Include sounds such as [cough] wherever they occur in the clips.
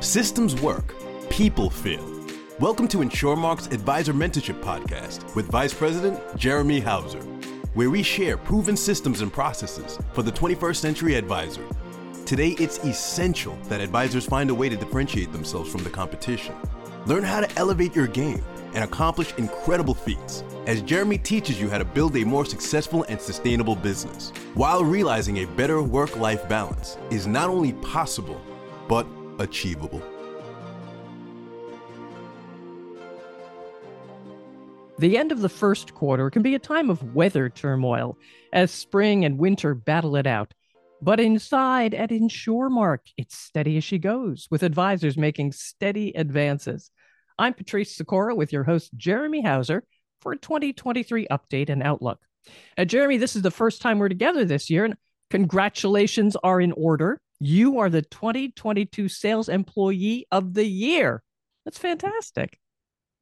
Systems work, people fail. Welcome to InsureMark's Advisor Mentorship Podcast with Vice President Jeremy Hauser, where we share proven systems and processes for the 21st century advisor. Today, it's essential that advisors find a way to differentiate themselves from the competition. Learn how to elevate your game and accomplish incredible feats as Jeremy teaches you how to build a more successful and sustainable business while realizing a better work life balance is not only possible, but achievable. The end of the first quarter can be a time of weather turmoil as spring and winter battle it out. But inside at InsureMark, it's steady as she goes, with advisors making steady advances. I'm Patrice Sikora with your host, Jeremy Hauser, for a 2023 update and outlook. Now, Jeremy, this is the first time we're together this year, and congratulations are in order. You are the 2022 Sales Employee of the Year. That's fantastic.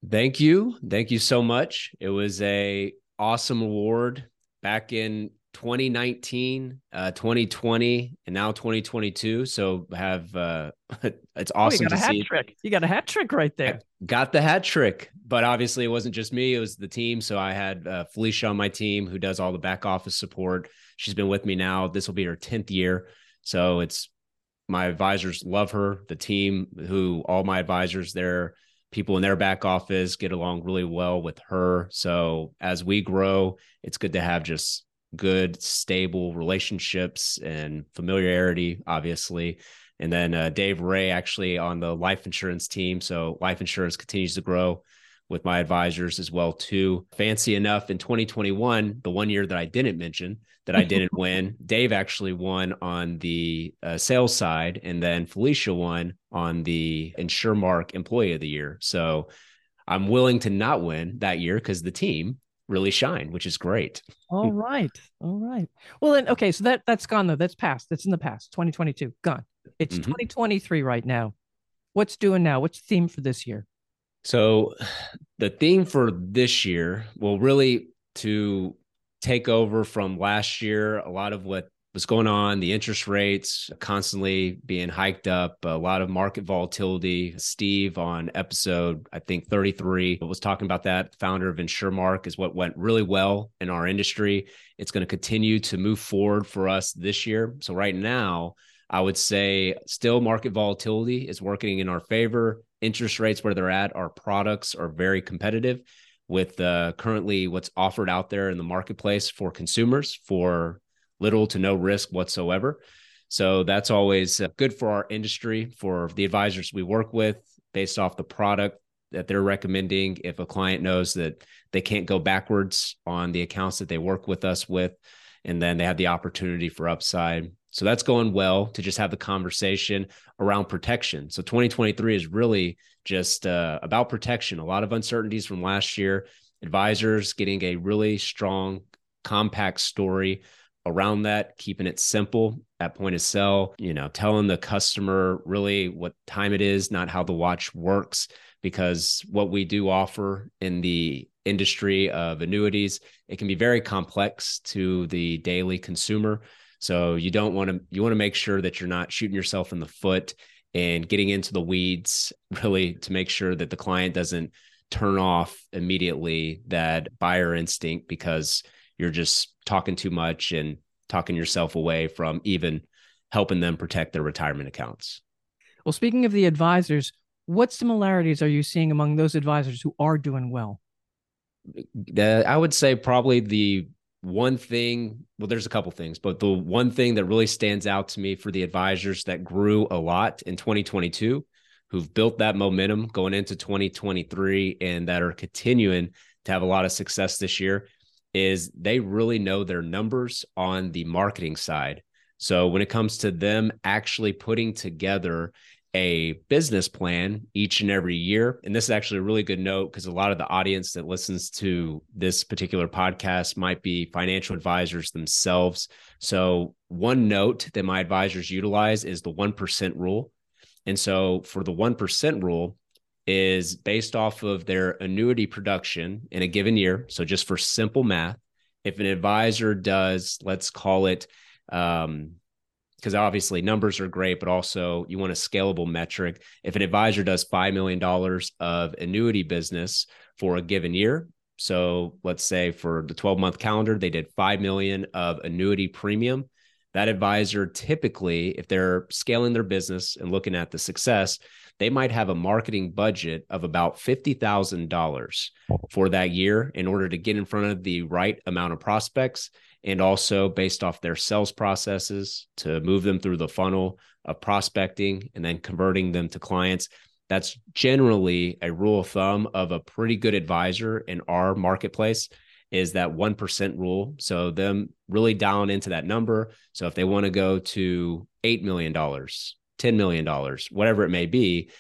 Thank you. Thank you so much. It was a awesome award back in 2019, uh, 2020, and now 2022. So have uh, [laughs] it's awesome oh, you got to a see. Hat trick. You got a hat trick right there. I got the hat trick, but obviously it wasn't just me; it was the team. So I had uh, Felicia on my team who does all the back office support. She's been with me now. This will be her 10th year. So it's my advisors love her. The team, who all my advisors, their people in their back office get along really well with her. So as we grow, it's good to have just good, stable relationships and familiarity, obviously. And then uh, Dave Ray actually on the life insurance team. So life insurance continues to grow with my advisors as well too. Fancy enough in 2021, the one year that I didn't mention that I [laughs] didn't win, Dave actually won on the uh, sales side, and then Felicia won on the InsureMark Employee of the Year. So I'm willing to not win that year because the team really shine, which is great. All [laughs] right, all right. Well then, okay, so that that's gone though. That's past. That's in the past. 2022 gone. It's mm-hmm. 2023 right now. What's doing now? What's the theme for this year? So the theme for this year will really to take over from last year, a lot of what was going on, the interest rates constantly being hiked up, a lot of market volatility. Steve on episode, I think 33, was talking about that. Founder of InsureMark is what went really well in our industry. It's going to continue to move forward for us this year. So, right now, I would say still market volatility is working in our favor interest rates where they're at, our products are very competitive with uh, currently what's offered out there in the marketplace for consumers for little to no risk whatsoever. So that's always uh, good for our industry, for the advisors we work with, based off the product that they're recommending. If a client knows that they can't go backwards on the accounts that they work with us with, and then they have the opportunity for upside. So that's going well to just have the conversation around protection. So 2023 is really just uh, about protection. A lot of uncertainties from last year. Advisors getting a really strong, compact story around that, keeping it simple at point of sale, you know, telling the customer really what time it is, not how the watch works, because what we do offer in the industry of annuities, it can be very complex to the daily consumer. So you don't want to you want to make sure that you're not shooting yourself in the foot and getting into the weeds [laughs] really to make sure that the client doesn't turn off immediately that buyer instinct because you're just talking too much and talking yourself away from even helping them protect their retirement accounts. Well, speaking of the advisors, what similarities are you seeing among those advisors who are doing well? I would say probably the one thing well there's a couple things but the one thing that really stands out to me for the advisors that grew a lot in 2022 who've built that momentum going into 2023 and that are continuing to have a lot of success this year is they really know their numbers on the marketing side. So when it comes to them actually putting together a business plan each and every year. And this is actually a really good note because a lot of the audience that listens to this particular podcast might be financial advisors themselves. So, one note that my advisors utilize is the 1% rule. And so, for the 1% rule, is based off of their annuity production in a given year. So, just for simple math, if an advisor does, let's call it um, because obviously numbers are great, but also you want a scalable metric. If an advisor does $5 million of annuity business for a given year, so let's say for the 12 month calendar, they did 5 million of annuity premium. That advisor typically, if they're scaling their business and looking at the success, they might have a marketing budget of about $50,000 for that year in order to get in front of the right amount of prospects and also based off their sales processes to move them through the funnel of prospecting and then converting them to clients. That's generally a rule of thumb of a pretty good advisor in our marketplace is that 1% rule. So them really down into that number. So if they want to go to $8 million, $10 million, whatever it may be,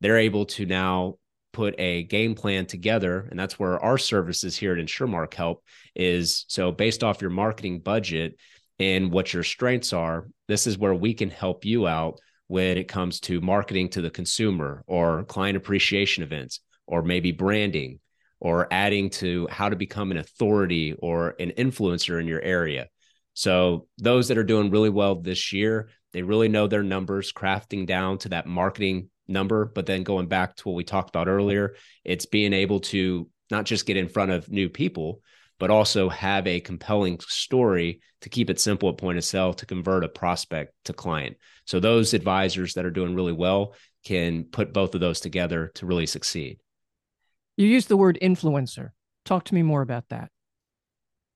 they're able to now put a game plan together and that's where our services here at insuremark help is so based off your marketing budget and what your strengths are this is where we can help you out when it comes to marketing to the consumer or client appreciation events or maybe branding or adding to how to become an authority or an influencer in your area. So those that are doing really well this year they really know their numbers crafting down to that marketing number. But then going back to what we talked about earlier, it's being able to not just get in front of new people, but also have a compelling story to keep it simple at point of sale to convert a prospect to client. So those advisors that are doing really well can put both of those together to really succeed. You use the word influencer. Talk to me more about that.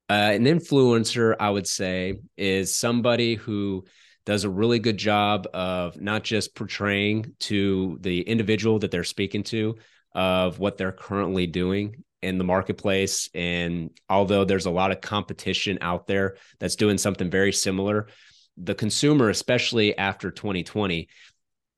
Uh, an influencer, I would say, is somebody who does a really good job of not just portraying to the individual that they're speaking to of what they're currently doing in the marketplace. And although there's a lot of competition out there that's doing something very similar the consumer especially after 2020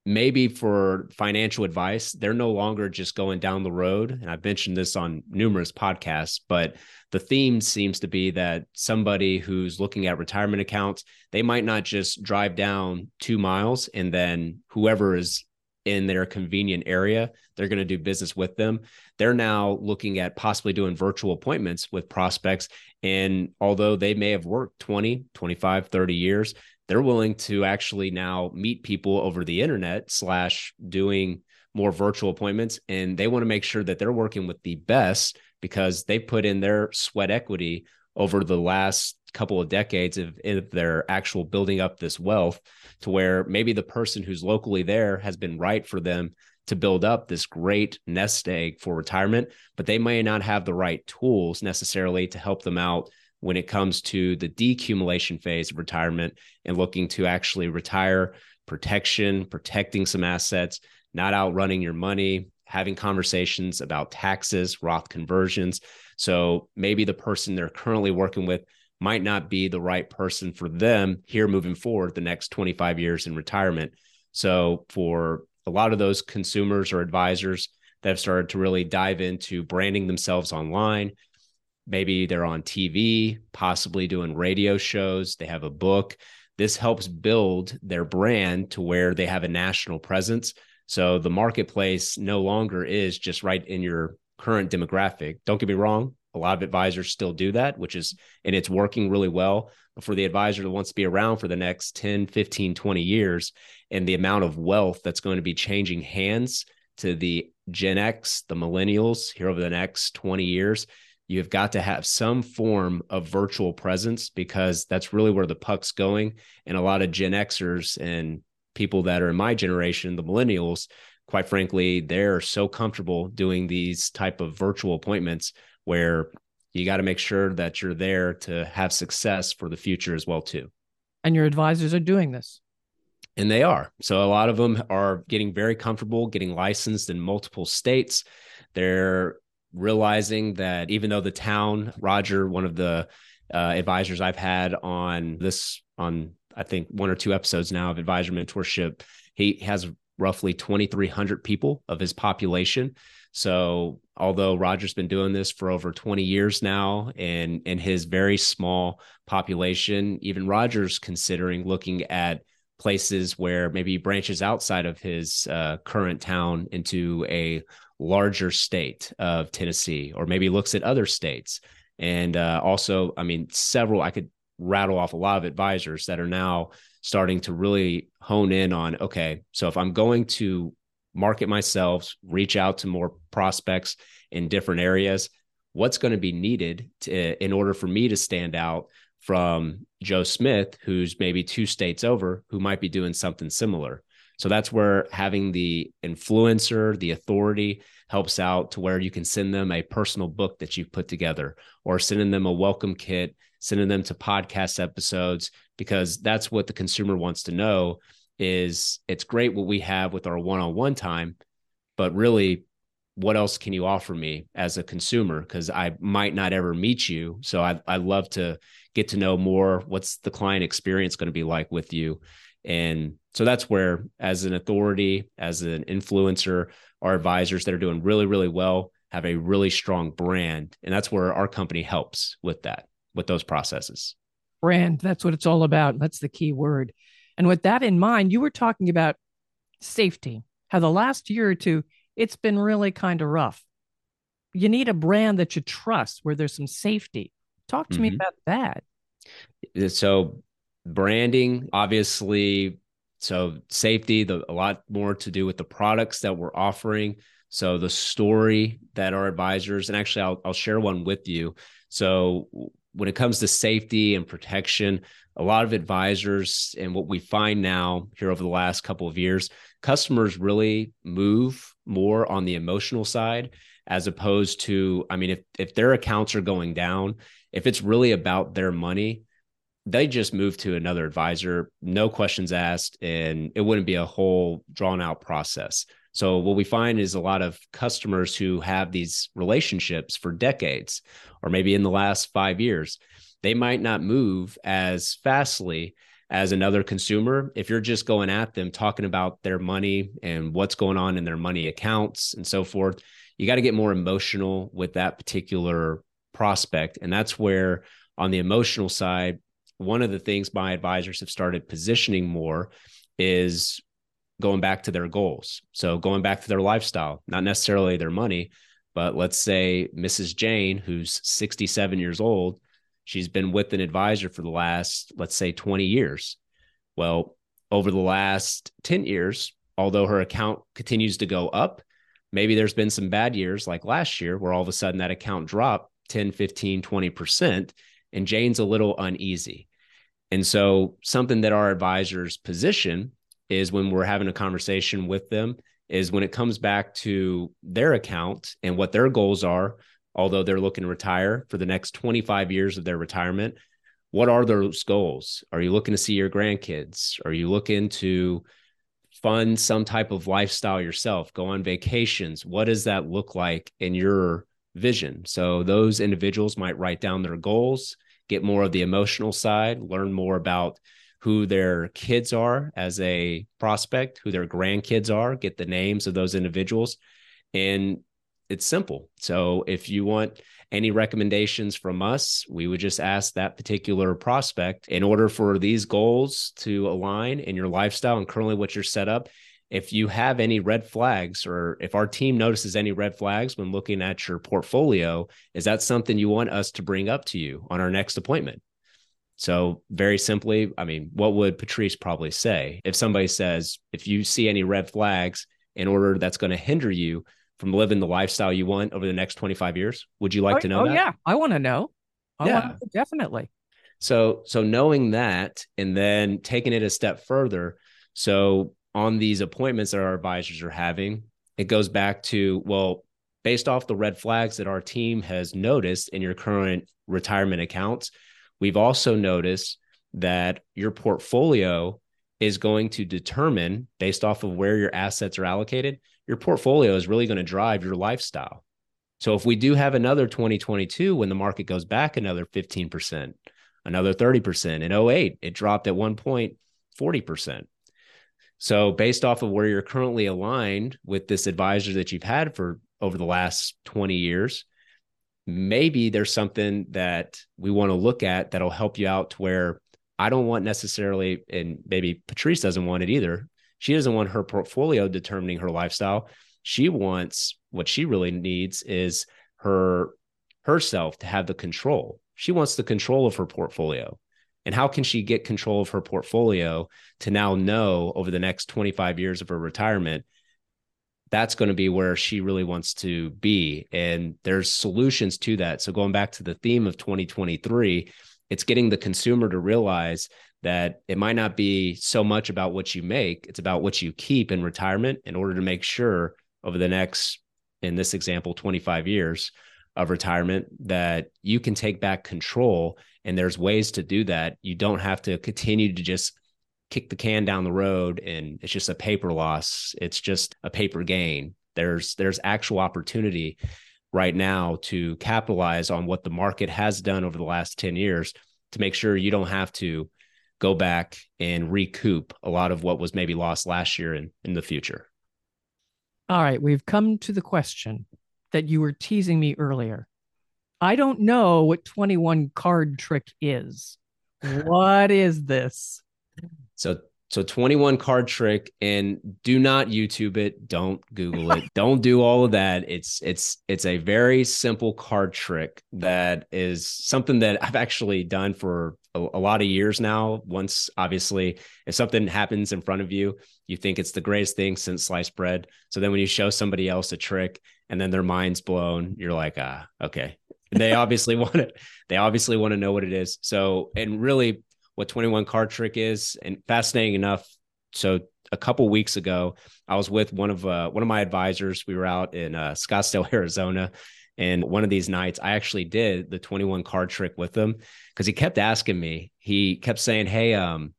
maybe for financial advice, they're no longer just going down the road. And I've mentioned this on numerous podcasts, but the theme seems to be that somebody who's looking at retirement accounts, they might not just drive down two miles and then whoever is in their convenient area, they're going to do business with them. They're now looking at possibly doing virtual appointments with prospects. And although they may have worked 20, 25, 30 years, they're willing to actually now meet people over the internet slash doing more virtual appointments and they want to make sure that they're working with the best because they put in their sweat equity over the last couple of decades of, of their actual building up this wealth to where maybe the person who's locally there has been right for them to build up this great nest egg for retirement but they may not have the right tools necessarily to help them out when it comes to the decumulation phase of retirement and looking to actually retire protection, protecting some assets, not outrunning your money, having conversations about taxes, Roth conversions. So maybe the person they're currently working with might not be the right person for them here moving forward the next 25 years in retirement. So for a lot of those consumers or advisors that have started to really dive into branding themselves online, maybe they're on TV, possibly doing radio shows, they have a book. This helps build their brand to where they have a national presence. So the marketplace no longer is just right in your current demographic. Don't get me wrong, a lot of advisors still do that, which is, and it's working really well. But for the advisor that wants to be around for the next 10, 15, 20 years, and the amount of wealth that's going to be changing hands to the Gen X, the millennials here over the next 20 years, you've got to have some form of virtual presence because that's really where the puck's going. And a lot of Gen Xers and people that are in my generation, the millennials, quite frankly, they're so comfortable doing these type of virtual appointments where you got to make sure that you're there to have success for the future as well too. And your advisors are doing this. And they are. So a lot of them are getting very comfortable getting licensed in multiple states. They're realizing that even though the town, Roger, one of the uh, advisors I've had on this, on I think one or two episodes now of advisor mentorship, he has roughly 2,300 people of his population. So although Roger's been doing this for over 20 years now and in his very small population, even Roger's considering looking at places where maybe he branches outside of his uh, current town into a larger state of Tennessee, or maybe looks at other states. And uh, also, I mean, several, I could rattle off a lot of advisors that are now starting to really hone in on okay, so if I'm going to market myself, reach out to more prospects in different areas, what's going to be needed to, in order for me to stand out from Joe Smith, who's maybe two states over, who might be doing something similar. So that's where having the influencer, the authority helps out to where you can send them a personal book that you've put together or sending them a welcome kit, sending them to podcast episodes, because that's what the consumer wants to know is it's great what we have with our one-on-one time, but really what else can you offer me as a consumer? Because I might not ever meet you. So I I love to get to know more. What's the client experience going to be like with you? And so that's where, as an authority, as an influencer, our advisors that are doing really, really well have a really strong brand. And that's where our company helps with that, with those processes. Brand, that's what it's all about. That's the key word. And with that in mind, you were talking about safety, how the last year or two, it's been really kind of rough. You need a brand that you trust where there's some safety. Talk to mm-hmm. me about that. So branding, obviously. So safety, the, a lot more to do with the products that we're offering. So the story that our advisors, and actually I'll, I'll share one with you. So when it comes to safety and protection, a lot of advisors and what we find now here over the last couple of years, customers really move more on the emotional side as opposed to, I mean, if if their accounts are going down, if it's really about their money, they just move to another advisor, no questions asked, and it wouldn't be a whole drawn out process. So, what we find is a lot of customers who have these relationships for decades, or maybe in the last five years, they might not move as fastly as another consumer. If you're just going at them talking about their money and what's going on in their money accounts and so forth you got to get more emotional with that particular prospect. And that's where on the emotional side one of the things my advisors have started positioning more is going back to their goals. So going back to their lifestyle, not necessarily their money, but let's say Mrs. Jane, who's 67 years old, she's been with an advisor for the last, let's say 20 years. Well, over the last 10 years, although her account continues to go up, maybe there's been some bad years like last year where all of a sudden that account dropped 10, 15, 20% and Jane's a little uneasy. And so, something that our advisors position is when we're having a conversation with them, is when it comes back to their account and what their goals are, although they're looking to retire for the next 25 years of their retirement. What are those goals? Are you looking to see your grandkids? Are you looking to fund some type of lifestyle yourself, go on vacations? What does that look like in your vision? So, those individuals might write down their goals get more of the emotional side, learn more about who their kids are as a prospect, who their grandkids are, get the names of those individuals. And it's simple. So if you want any recommendations from us, we would just ask that particular prospect in order for these goals to align in your lifestyle and currently what you're set up if you have any red flags or if our team notices any red flags when looking at your portfolio, is that something you want us to bring up to you on our next appointment? So, very simply, I mean, what would Patrice probably say if somebody says, if you see any red flags in order that's going to hinder you from living the lifestyle you want over the next 25 years? Would you like oh, to know oh, that? yeah. I want to know. I yeah. Definitely. So, so knowing that and then taking it a step further. So, on these appointments that our advisors are having, it goes back to, well, based off the red flags that our team has noticed in your current retirement accounts, we've also noticed that your portfolio is going to determine, based off of where your assets are allocated, your portfolio is really going to drive your lifestyle. So if we do have another 2022 when the market goes back another 15%, another 30%, in 08, it dropped at one point 40%. So, based off of where you're currently aligned with this advisor that you've had for over the last 20 years, maybe there's something that we want to look at that'll help you out to where I don't want necessarily, and maybe Patrice doesn't want it either. She doesn't want her portfolio determining her lifestyle. She wants what she really needs is her herself to have the control. She wants the control of her portfolio. And how can she get control of her portfolio to now know over the next 25 years of her retirement? That's going to be where she really wants to be. And there's solutions to that. So, going back to the theme of 2023, it's getting the consumer to realize that it might not be so much about what you make, it's about what you keep in retirement in order to make sure over the next, in this example, 25 years of retirement, that you can take back control. And there's ways to do that. You don't have to continue to just kick the can down the road and it's just a paper loss. It's just a paper gain. There's there's actual opportunity right now to capitalize on what the market has done over the last 10 years to make sure you don't have to go back and recoup a lot of what was maybe lost last year and in the future. All right, we've come to the question that you were teasing me earlier. I don't know what 21 card trick is. [laughs] what is this? So so 21 card trick and do not YouTube it, don't Google it. [laughs] don't do all of that. It's it's it's a very simple card trick that is something that I've actually done for a, a lot of years now. Once obviously if something happens in front of you, you think it's the greatest thing since sliced bread. So then when you show somebody else a trick and then their mind's blown, you're like, ah, okay. they obviously [laughs] want it. They obviously want to know what it is. So and really what 21 card trick is. And fascinating enough, so a couple weeks ago, I was with one of uh, one of my advisors. We were out in uh, Scottsdale, [laughs] Arizona, and one of these nights, I actually did the 21 card trick with him because he kept asking me. He kept saying, "Hey, um."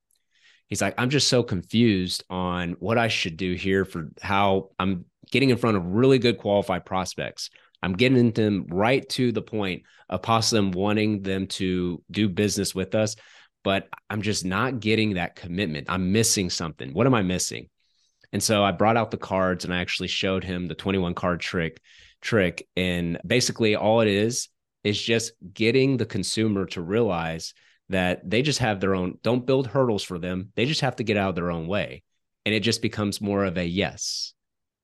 He's like, I'm just so confused on what I should do here for how I'm getting in front of really good qualified prospects. I'm getting them right to the point of possibly wanting them to do business with us but I'm just not getting that commitment. I'm missing something. What am I missing? And so I brought out the cards and I actually showed him the 21 card trick trick and basically all it is is just getting the consumer to realize that they just have their own don't build hurdles for them. They just have to get out of their own way. And it just becomes more of a yes.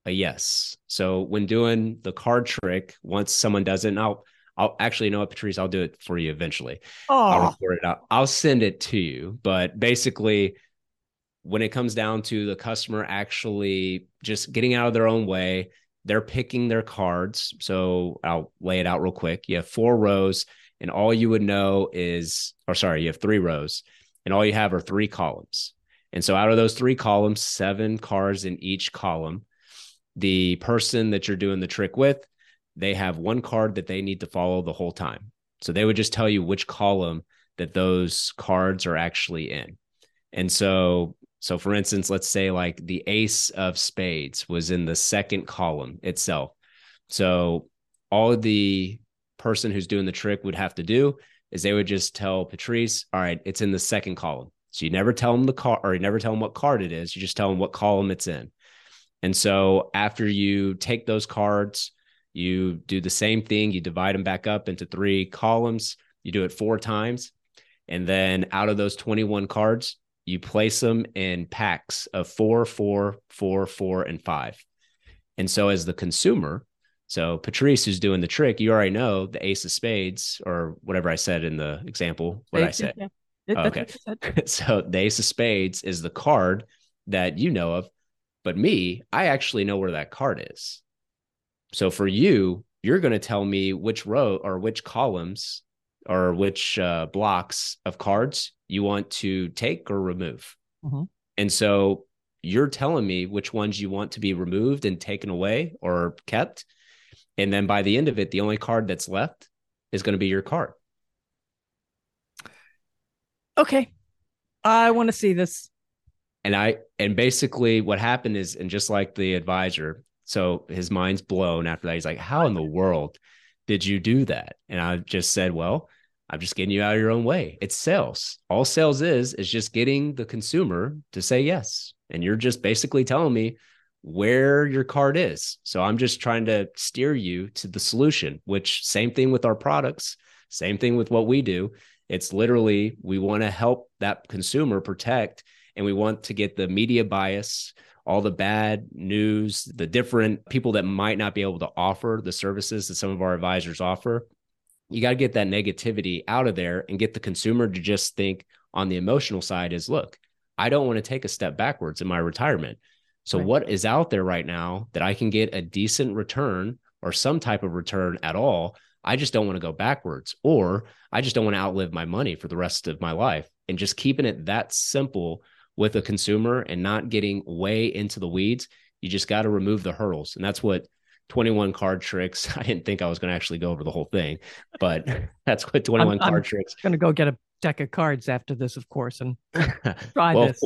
A yes. So when doing the card trick, once someone does it, and I'll I'll actually you know what, Patrice, I'll do it for you eventually. Oh. I'll record it out. I'll send it to you. But basically, when it comes down to the customer actually just getting out of their own way, they're picking their cards. So I'll lay it out real quick. You have four rows, and all you would know is, or sorry, you have three rows, and all you have are three columns. And so out of those three columns, seven cards in each column. The person that you're doing the trick with they have one card that they need to follow the whole time. So they would just tell you which column that those cards are actually in. And so, so for instance, let's say like the ace of spades was in the second column itself. So all the person who's doing the trick would have to do is they would just tell Patrice, all right, it's in the second column. So you never tell them the card or you never tell them what card it is. You just tell them what column it's in. And so after you take those cards, you do the same thing, you divide them back up into three columns, you do it four times. And then out of those 21 cards, you place them in packs of four, four, four, four, and five. And so, as the consumer, so Patrice, who's doing the trick, you already know the ace of spades or whatever I said in the example. What I said? Yeah. Oh, okay. [laughs] so, the ace of spades is the card that you know of. But me, I actually know where that card is. So for you, you're going to tell me which row or which columns or which uh, blocks of cards you want to take or remove. Mm-hmm. And so you're telling me which ones you want to be removed and taken away or kept. And then by the end of it, the only card that's left is going to be your card. Okay. I want to see this. And I, and basically what happened is, and just like the advisor, so his mind's blown after that. He's like, How in the world did you do that? And I just said, Well, I'm just getting you out of your own way. It's sales. All sales is, is just getting the consumer to say yes. And you're just basically telling me where your card is. So I'm just trying to steer you to the solution, which same thing with our products, same thing with what we do. It's literally we want to help that consumer protect and we want to get the media bias all the bad news, the different people that might not be able to offer the services that some of our advisors offer. You got to get that negativity out of there and get the consumer to just think on the emotional side is look, I don't want to take a step backwards in my retirement. So, right. what is out there right now that I can get a decent return or some type of return at all? I just don't want to go backwards, or I just don't want to outlive my money for the rest of my life. And just keeping it that simple with a consumer and not getting way into the weeds, you just got to remove the hurdles. And that's what 21 card tricks. [laughs] I didn't think I was going to actually go over the whole thing, but [laughs] that's what 21 I'm, card I'm tricks. Going to go get a deck of cards after this, of course, and [laughs] try well, this.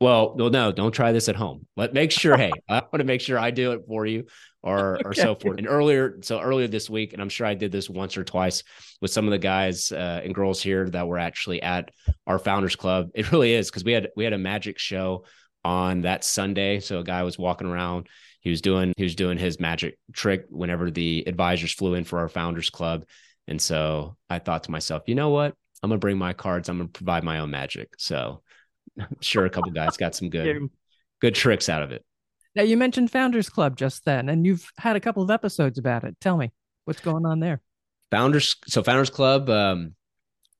Well, no, no, don't try this at home. Let make sure. hey, [laughs] I want to make sure I do it for you, or okay. or so forth. And earlier, so earlier this week, and I'm sure I did this once or twice with some of the guys uh, and girls here that were actually at our founders club. It really is because we had we had a magic show on that Sunday. So a guy was walking around. He was doing he was doing his magic trick whenever the advisors flew in for our founders club. And so I thought to myself, you know what? I'm gonna bring my cards. I'm gonna provide my own magic. So [laughs] sure a couple guys got some good good tricks out of it. Now you mentioned Founders Club just then, and you've had a couple of episodes about it. Tell me what's going on there. Founders, so Founders Club. Um,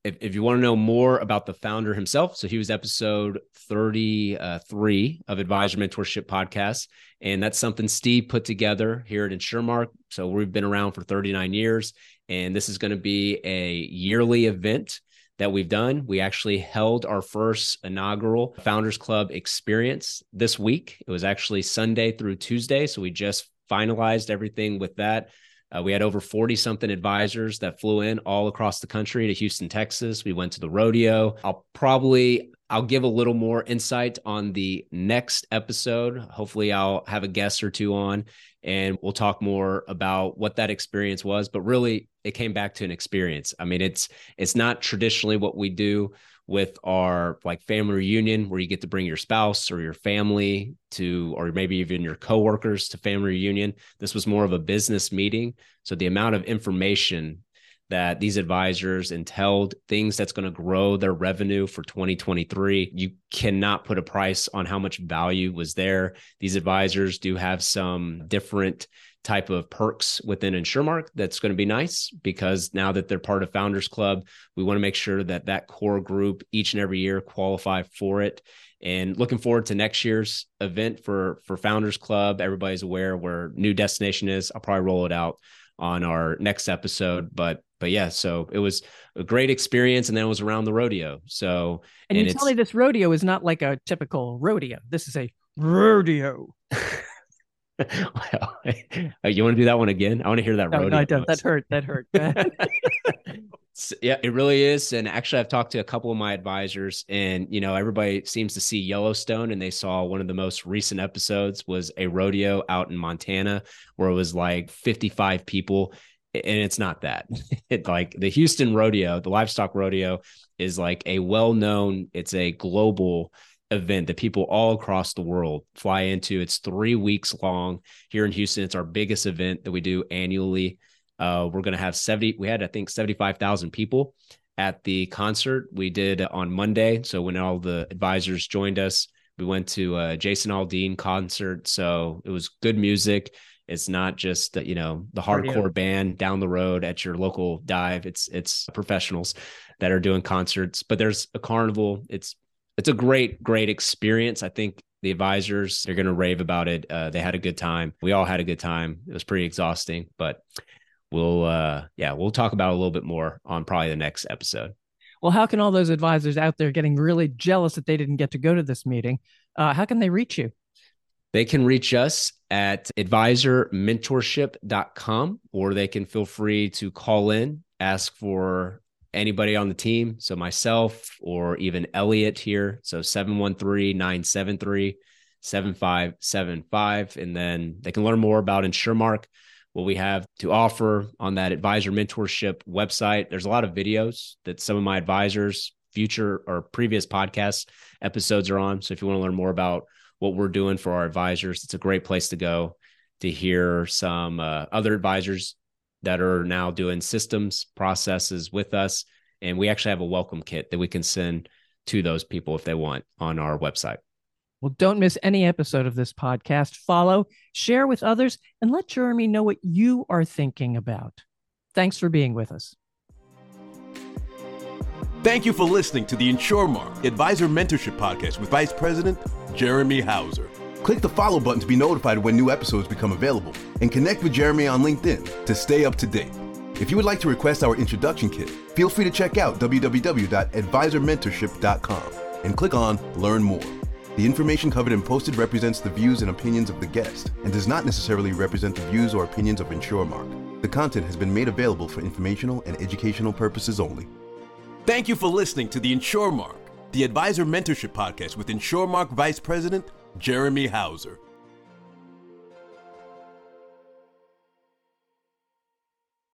if, if you want to know more about the founder himself, so he was episode 33 of Advisor Mentorship Podcast. And that's something Steve put together here at InsureMark. So we've been around for 39 years, and this is going to be a yearly event that we've done. We actually held our first inaugural Founders Club experience this week. It was actually Sunday through Tuesday. So we just finalized everything with that. Uh, we had over 40 something advisors that flew in all across the country to Houston, Texas. We went to the rodeo. I'll probably I'll give a little more insight on the next episode. Hopefully I'll have a guest or two on and we'll talk more about what that experience was, but really it came back to an experience. I mean, it's it's not traditionally what we do with our like family reunion where you get to bring your spouse or your family to or maybe even your coworkers to family reunion this was more of a business meeting so the amount of information that these advisors entailed things that's going to grow their revenue for 2023 you cannot put a price on how much value was there these advisors do have some different type of perks within InsureMark that's going to be nice because now that they're part of Founders Club, we want to make sure that that core group each and every year qualify for it. And looking forward to next year's event for for Founders Club. Everybody's aware where new destination is. I'll probably roll it out on our next episode, but but yeah, so it was a great experience, and then it was around the rodeo. So and, and you tell me this rodeo is not like a typical rodeo. This is a rodeo. [laughs] well, [laughs] you want to do that one again? I want to hear that. No, no I don't. That hurt. That hurt. [laughs] yeah, it really is. And actually, I've talked to a couple of my advisors, and you know, everybody seems to see Yellowstone, and they saw one of the most recent episodes was a rodeo out in Montana where it was like 55 people, and it's not that. [laughs] it like the Houston rodeo, the livestock rodeo, is like a well-known. It's a global event that people all across the world fly into. It's three weeks long here in Houston. It's our biggest event that we do annually. Uh, we're going to have 70, we had, I think, 75,000 people at the concert we did on Monday. So when all the advisors joined us, we went to a Jason Aldean concert. So it was good music. It's not just you know the hardcore band down the road at your local dive. It's it's professionals that are doing concerts. But there's a carnival. It's it's a great, great experience. I think the advisors they're going to rave about it. Uh, they had a good time. We all had a good time. It was pretty exhausting, but we'll, uh, yeah, we'll talk about a little bit more on probably the next episode. Well, how can all those advisors out there getting really jealous that they didn't get to go to this meeting? Uh, how can they reach you? They can reach us at advisormentorship.com or they can feel free to call in, ask for anybody on the team. So myself or even Elliot here. So 713 973 7575. And then they can learn more about InsureMark, what we have to offer on that advisor mentorship website. There's a lot of videos that some of my advisors, future or previous podcast episodes are on. So if you want to learn more about what we're doing for our advisors, it's a great place to go to hear some uh, other advisors that are now doing systems processes with us. And we actually have a welcome kit that we can send to those people if they want on our website. Well, don't miss any episode of this podcast. Follow, share with others, and let Jeremy know what you are thinking about. Thanks for being with us. Thank you for listening to the InsureMark Advisor Mentorship Podcast with Vice President Jeremy Hauser. Click the follow button to be notified when new episodes become available, and connect with Jeremy on LinkedIn to stay up to date. If you would like to request our introduction kit, feel free to check out www.advisormentorship.com and click on Learn More. The information covered and posted represents the views and opinions of the guest and does not necessarily represent the views or opinions of InsureMark. The content has been made available for informational and educational purposes only. Thank you for listening to the InsureMark, the Advisor Mentorship Podcast with InsureMark Vice President Jeremy Hauser.